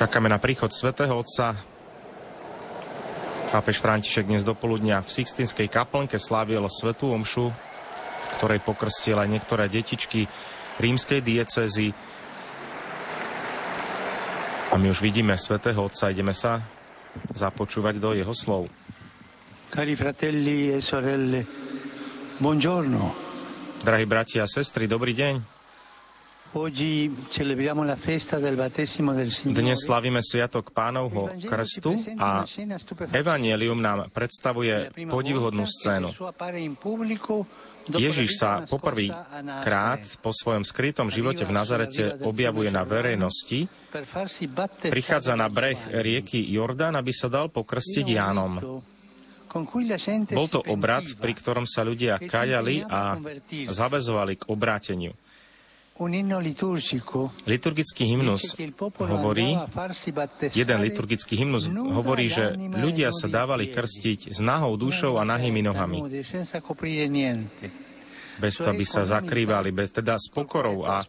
Čakáme na príchod svätého Otca. Pápež František dnes dopoludnia v Sixtinskej kaplnke slávil svetú omšu, ktorej pokrstil aj niektoré detičky rímskej diecezy. A my už vidíme svätého Otca, ideme sa započúvať do jeho slov. Cari fratelli e sorelle, buongiorno. Drahí bratia a sestry, dobrý deň. Dnes slavíme Sviatok Pánovho krstu a Evangelium nám predstavuje podivhodnú scénu. Ježiš sa poprvý krát po svojom skrytom živote v Nazarete objavuje na verejnosti, prichádza na breh rieky Jordán, aby sa dal pokrstiť Jánom. Bol to obrad, pri ktorom sa ľudia kajali a zavezovali k obráteniu. Liturgický hymnus hovorí, jeden liturgický hymnus hovorí, že ľudia sa dávali krstiť s nahou dušou a nahými nohami. Bez toho, aby sa zakrývali, bez teda s pokorou a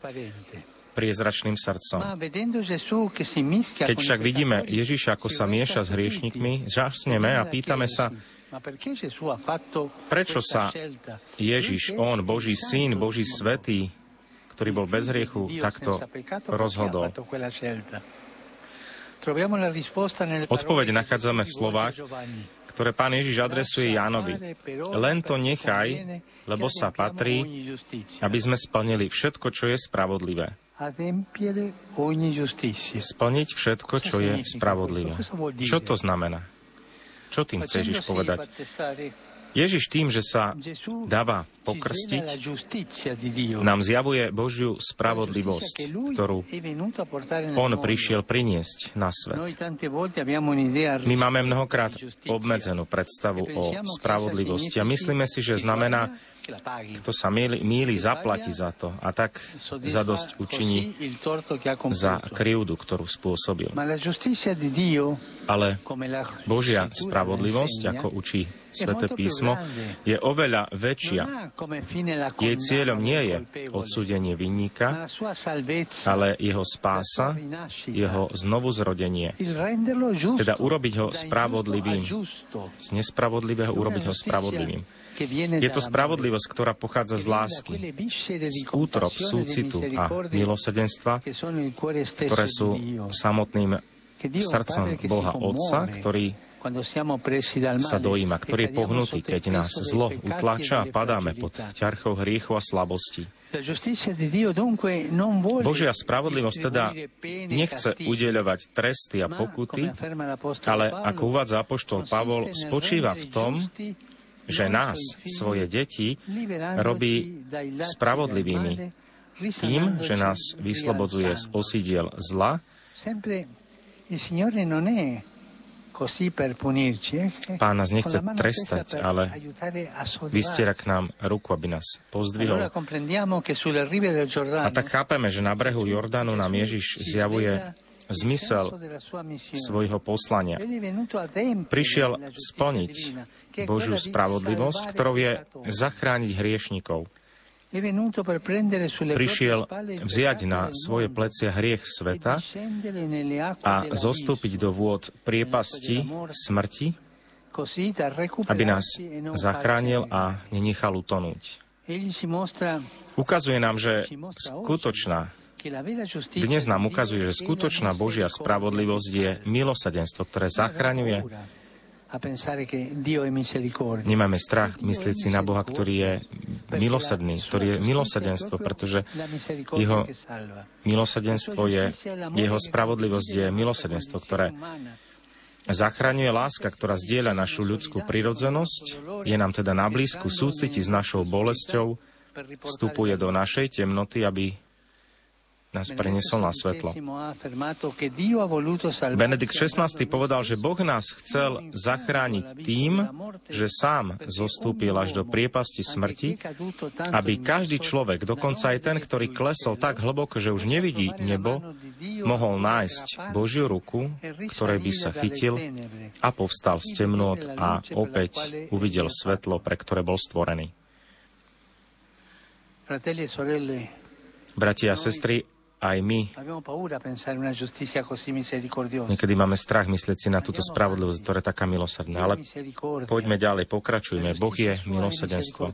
priezračným srdcom. Keď však vidíme Ježiša, ako sa mieša s hriešnikmi, žasneme a pýtame sa, prečo sa Ježiš, On, Boží syn, Boží svetý, ktorý bol bez hriechu, takto rozhodol. Odpoveď nachádzame v slovách, ktoré pán Ježiš adresuje Jánovi. Len to nechaj, lebo sa patrí, aby sme splnili všetko, čo je spravodlivé. Splniť všetko, čo je spravodlivé. Čo to znamená? Čo tým chce Ježiš povedať? Ježiš tým, že sa dáva pokrstiť, nám zjavuje Božiu spravodlivosť, ktorú On prišiel priniesť na svet. My máme mnohokrát obmedzenú predstavu o spravodlivosti a myslíme si, že znamená kto sa míli, míli, zaplatí za to a tak za dosť učiní za krivdu, ktorú spôsobil. Ale Božia spravodlivosť, ako učí Sveté písmo, je oveľa väčšia. Jej cieľom nie je odsúdenie vinníka, ale jeho spása, jeho znovuzrodenie. Teda urobiť ho spravodlivým. Z nespravodlivého urobiť ho spravodlivým. Je to spravodlivosť, ktorá pochádza z lásky, z útrop, súcitu a milosedenstva, ktoré sú samotným srdcom Boha Otca, ktorý sa dojíma, ktorý je pohnutý, keď nás zlo utláča a padáme pod ťarchou hriechu a slabosti. Božia spravodlivosť teda nechce udeľovať tresty a pokuty, ale ako uvádza apoštol Pavol, spočíva v tom, že nás, svoje deti, robí spravodlivými tým, že nás vyslobodzuje z osidiel zla, Pán nás nechce trestať, ale vystiera k nám ruku, aby nás pozdvihol. A tak chápeme, že na brehu Jordánu nám Ježiš zjavuje zmysel svojho poslania. Prišiel splniť Božiu spravodlivosť, ktorou je zachrániť hriešnikov. Prišiel vziať na svoje plecia hriech sveta a zostúpiť do vôd priepasti smrti, aby nás zachránil a nenechal utonúť. Ukazuje nám, že skutočná. dnes nám ukazuje, že skutočná Božia spravodlivosť je milosadenstvo, ktoré zachraňuje Nemáme strach myslieť si na Boha, ktorý je milosadný, ktorý je milosadenstvo, pretože jeho milosadenstvo je, jeho spravodlivosť je milosadenstvo, ktoré zachraňuje láska, ktorá zdieľa našu ľudskú prirodzenosť, je nám teda na blízku, súciti s našou bolesťou, vstupuje do našej temnoty, aby nás preniesol na svetlo. Benedikt XVI povedal, že Boh nás chcel zachrániť tým, že sám zostúpil až do priepasti smrti, aby každý človek, dokonca aj ten, ktorý klesol tak hlboko, že už nevidí nebo, mohol nájsť Božiu ruku, ktorej by sa chytil a povstal z temnot a opäť uvidel svetlo, pre ktoré bol stvorený. Bratia a sestry, aj my niekedy máme strach myslieť si na túto spravodlivosť, ktorá je taká milosrdná. Ale poďme ďalej, pokračujme. Boh je milosrdenstvo.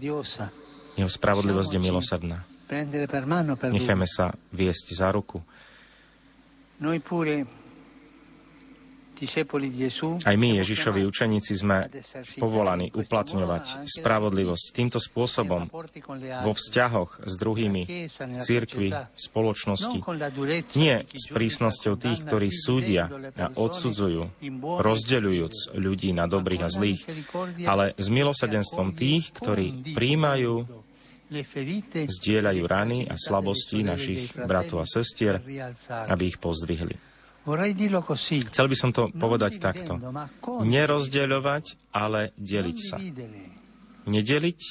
Jeho spravodlivosť je milosrdná. Nechajme sa viesť za ruku. Aj my, Ježišovi učeníci, sme povolaní uplatňovať spravodlivosť týmto spôsobom vo vzťahoch s druhými, v cirkvi, v spoločnosti. Nie s prísnosťou tých, ktorí súdia a odsudzujú, rozdeľujúc ľudí na dobrých a zlých, ale s milosadenstvom tých, ktorí príjmajú zdieľajú rany a slabosti našich bratov a sestier, aby ich pozdvihli. Chcel by som to povedať takto. Nerozdeľovať, ale deliť sa. Nedeliť,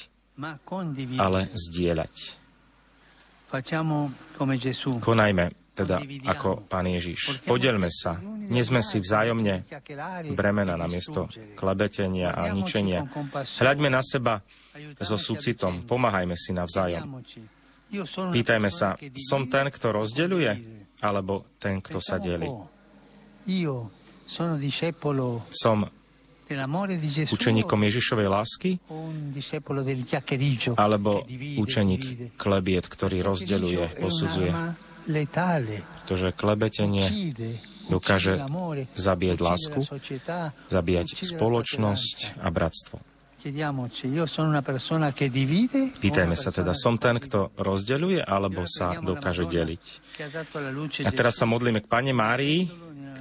ale zdieľať. Konajme teda ako Pán Ježiš. Podelme sa. Nie sme si vzájomne bremena na miesto klebetenia a ničenia. Hľaďme na seba so súcitom. Pomáhajme si navzájom. Pýtajme sa, som ten, kto rozdeľuje? Alebo ten, kto sa delí. Som učeníkom Ježišovej lásky alebo učeník klebiet, ktorý rozdeľuje, posudzuje. Pretože klebetenie dokáže zabíjať lásku, zabíjať spoločnosť a bratstvo. Pýtajme sa teda, som ten, kto rozdeľuje, alebo sa dokáže deliť. A teraz sa modlíme k Pane Márii,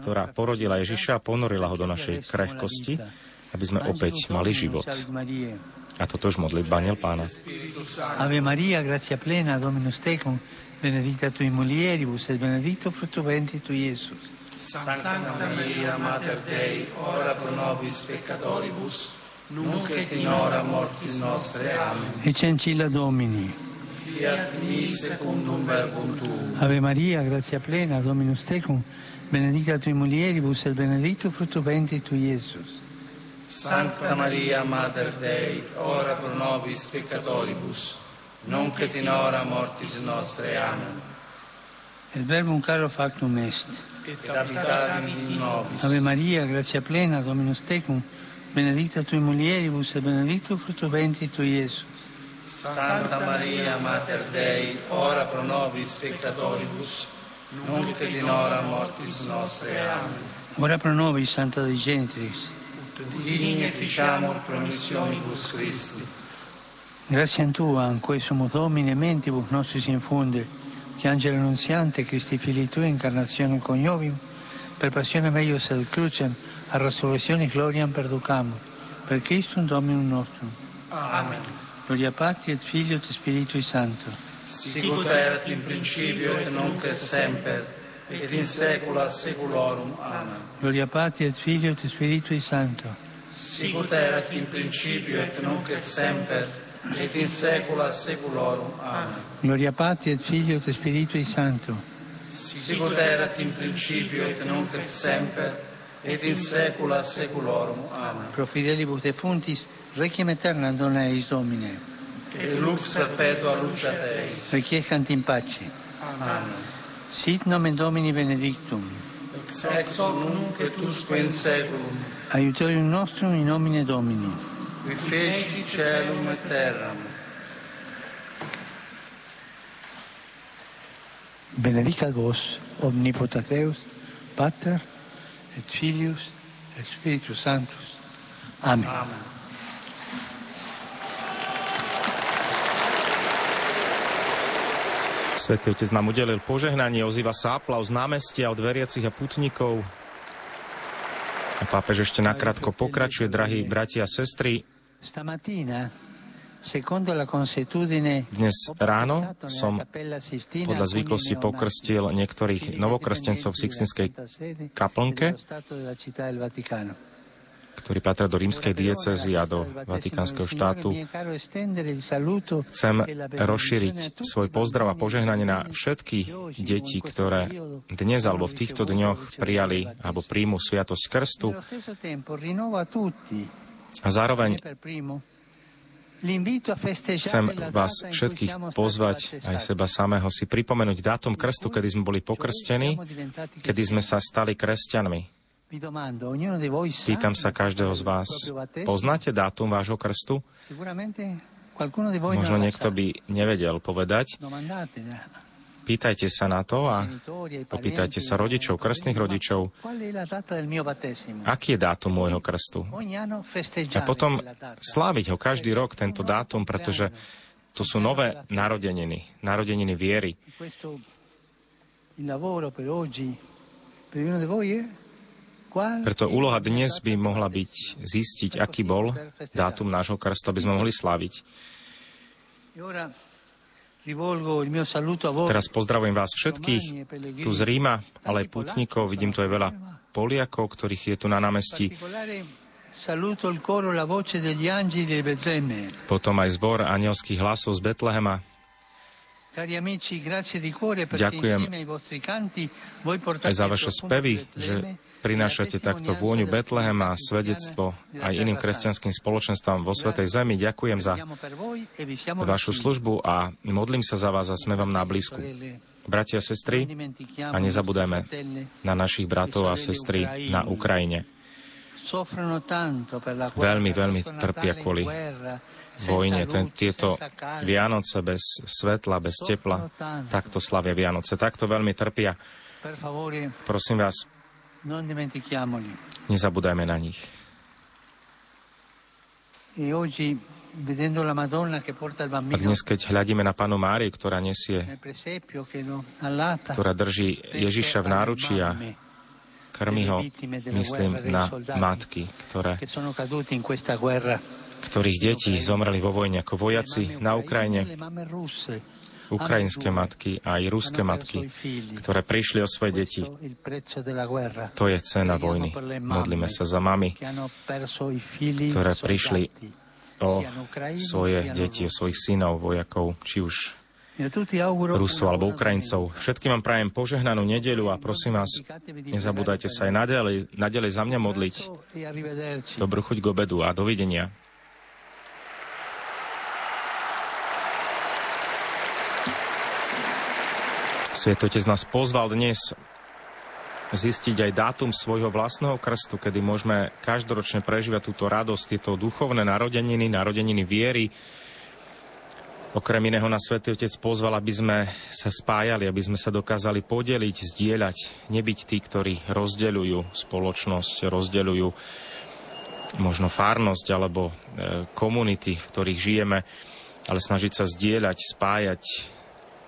ktorá porodila Ježiša a ponorila ho do našej krehkosti, aby sme opäť mali život. A toto už modliť Baniel Pána. Ave Maria, gracia plena, Dominus tecum, benedicta tui mulieribus, et benedicto frutto venti tu, Iesus. Santa Maria, Mater Dei, ora pro nobis peccatoribus, nunc et in hora mortis nostre. Amen. Ecce Domini. Fiat mi secundum verbum tuum. Ave Maria, gratia plena, Dominus tecum, benedicta tui mulieribus et benedictus fructus ventris tui, Iesus. Sancta Maria, Mater Dei, ora pro nobis peccatoribus, nunc et in hora mortis nostre. Amen. Et verbum caro factum est. Et habitavit in nobis. Ave Maria, gratia plena, Dominus tecum, benedicta tui mulieribus e benedictus frutto ventris tui, Iesus. Santa Maria, Mater Dei, ora pro nobis peccatoribus, nunc et in hora mortis nostre. Amen. Ora pro nobis, Santa Dei Genitris. Digni efficiamur promissionibus Christi. Grazie a Tua, cui sumo Domine mentibus nostris infunde, che angelo annunziante, Christi fili Tui, incarnazione coniovium, per passione meius ad crucem, a resurrezione gloriam perducamur, per Christum Dominum nostrum. Amen. Gloria Patri et Figlio et Spiritui Santo. Sicut erat in principio et nunc et semper, et in saecula saeculorum. Amen. Gloria Patri et Figlio et Spiritui Santo. Sicut erat in principio et nunc et semper, et in saecula saeculorum. Amen. Gloria Patri et Figlio et Spiritui Santo. Sicut erat in principio et nunc et semper, et in saecula saeculorum. Amen. Pro fidelibus defuntis, requiem aeternam dona eis Domine. Et lux perpetua luce Eis. Requiescant in pace. Amen. Sit nomen Domini benedictum. Ex ex nunc et usque in saeculum. Aiutorium nostrum in nomine Domini. Qui feci celum et terram. Benedicat vos, omnipotateus, Pater, et Filius et Spiritus Sanctus. Amen. Amen. Svetý Otec nám udelil požehnanie, ozýva sa aplauz námestia od veriacich a putníkov. A pápež ešte nakrátko pokračuje, drahí bratia a sestry. Dnes ráno som podľa zvyklosti pokrstil niektorých novokrstencov v Sixtinskej kaplnke, ktorí patria do rímskej diecezy a do Vatikánskeho štátu. Chcem rozšíriť svoj pozdrav a požehnanie na všetky deti, ktoré dnes alebo v týchto dňoch prijali alebo príjmu Sviatosť Krstu. A zároveň Chcem vás všetkých pozvať, aj seba samého, si pripomenúť dátum krstu, kedy sme boli pokrstení, kedy sme sa stali kresťanmi. Pýtam sa každého z vás, poznáte dátum vášho krstu? Možno niekto by nevedel povedať. Pýtajte sa na to a popýtajte sa rodičov, krstných rodičov, aký je dátum môjho krstu. A potom sláviť ho každý rok, tento dátum, pretože to sú nové narodeniny, narodeniny viery. Preto úloha dnes by mohla byť zistiť, aký bol dátum nášho krstu, aby sme mohli sláviť. Teraz pozdravujem vás všetkých tu z Ríma, ale aj putníkov. Vidím tu aj veľa Poliakov, ktorých je tu na námestí. Potom aj zbor anielských hlasov z Betlehema. Ďakujem aj za vaše spevy, že prinášate takto vôňu Betlehem a svedectvo aj iným kresťanským spoločenstvám vo Svetej Zemi. Ďakujem za vašu službu a modlím sa za vás a sme vám na blízku. Bratia a sestry, a nezabúdajme na našich bratov a sestry na Ukrajine. Veľmi, veľmi trpia kvôli vojne. Ten, tieto Vianoce bez svetla, bez tepla, takto slavia Vianoce. Takto veľmi trpia. Prosím vás, Nezabúdajme na nich. E a dnes, keď hľadíme na Panu Máriu, ktorá nesie, ktorá drží Ježiša v náručí a krmi ho, myslím na matky, ktoré, ktorých deti zomreli vo vojne ako vojaci na Ukrajine, ukrajinské matky a aj ruské matky, ktoré prišli o svoje deti. To je cena vojny. Modlíme sa za mami, ktoré prišli o svoje deti, o svojich synov, vojakov, či už Rusov alebo Ukrajincov. Všetkým vám prajem požehnanú nedeľu a prosím vás, nezabúdajte sa aj nadalej, nadalej za mňa modliť. Dobrú chuť k obedu a dovidenia. Svetotec nás pozval dnes zistiť aj dátum svojho vlastného krstu, kedy môžeme každoročne prežívať túto radosť, tieto duchovné narodeniny, narodeniny viery. Okrem iného na Svetý Otec pozval, aby sme sa spájali, aby sme sa dokázali podeliť, zdieľať, nebyť tí, ktorí rozdeľujú spoločnosť, rozdeľujú možno fárnosť alebo e, komunity, v ktorých žijeme, ale snažiť sa zdieľať, spájať,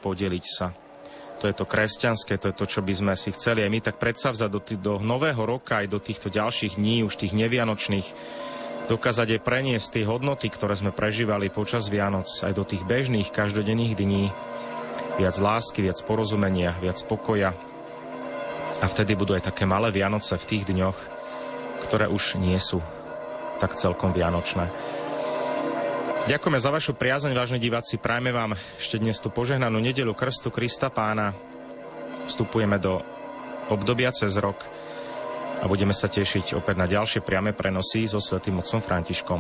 podeliť sa. To je to kresťanské, to je to, čo by sme si chceli aj my tak predsavzať do, do nového roka, aj do týchto ďalších dní, už tých nevianočných, dokázať aj preniesť tie hodnoty, ktoré sme prežívali počas Vianoc, aj do tých bežných, každodenných dní. Viac lásky, viac porozumenia, viac pokoja. A vtedy budú aj také malé Vianoce v tých dňoch, ktoré už nie sú tak celkom vianočné. Ďakujeme za vašu priazeň, vážne diváci. Prajme vám ešte dnes tú požehnanú nedelu Krstu Krista Pána. Vstupujeme do obdobia cez rok a budeme sa tešiť opäť na ďalšie priame prenosy so svätým otcom Františkom.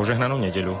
Požehnanú nedeľu.